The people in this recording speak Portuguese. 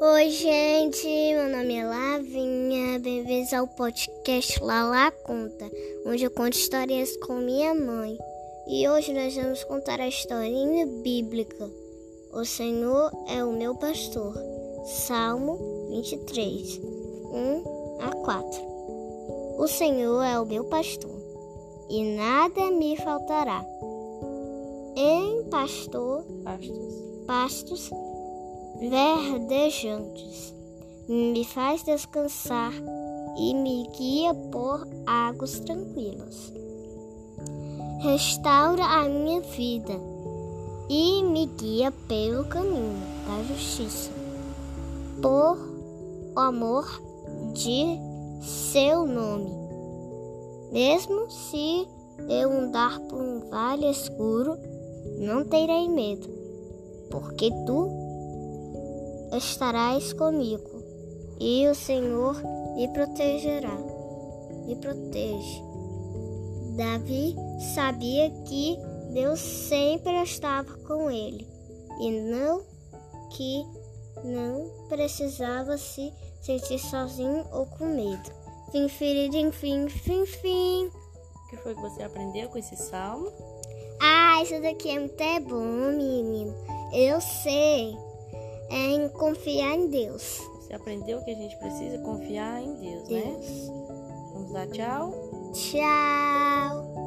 Oi, gente, meu nome é Lavinha. Bem-vindos ao podcast Lala Conta, onde eu conto histórias com minha mãe. E hoje nós vamos contar a historinha bíblica. O Senhor é o meu pastor. Salmo 23, 1 a 4. O Senhor é o meu pastor, e nada me faltará. Em pastor, pastos, pastos verdejantes. Me faz descansar e me guia por águas tranquilas. Restaura a minha vida e me guia pelo caminho da justiça, por amor de seu nome. Mesmo se eu andar por um vale escuro, não terei medo, porque tu estarás comigo, e o Senhor me protegerá. Me protege. Davi sabia que Deus sempre estava com ele e não que não precisava se sentir sozinho ou com medo. Fim, fim, fim, fim, fim. O que foi que você aprendeu com esse salmo? Ah, isso daqui é muito bom, menino. Eu sei é em confiar em Deus. Você aprendeu que a gente precisa confiar em Deus, Deus. né? Vamos dar tchau? Tchau.